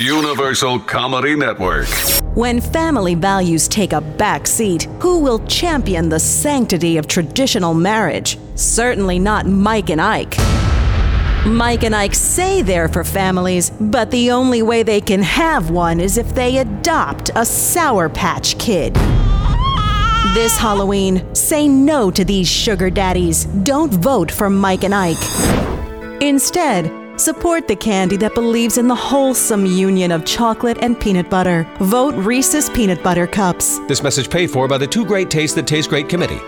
Universal Comedy Network. When family values take a back seat, who will champion the sanctity of traditional marriage? Certainly not Mike and Ike. Mike and Ike say they're for families, but the only way they can have one is if they adopt a Sour Patch Kid. This Halloween, say no to these sugar daddies. Don't vote for Mike and Ike. Instead, support the candy that believes in the wholesome union of chocolate and peanut butter. Vote Reese's Peanut Butter Cups. This message paid for by the Two Great Tastes That Taste Great Committee.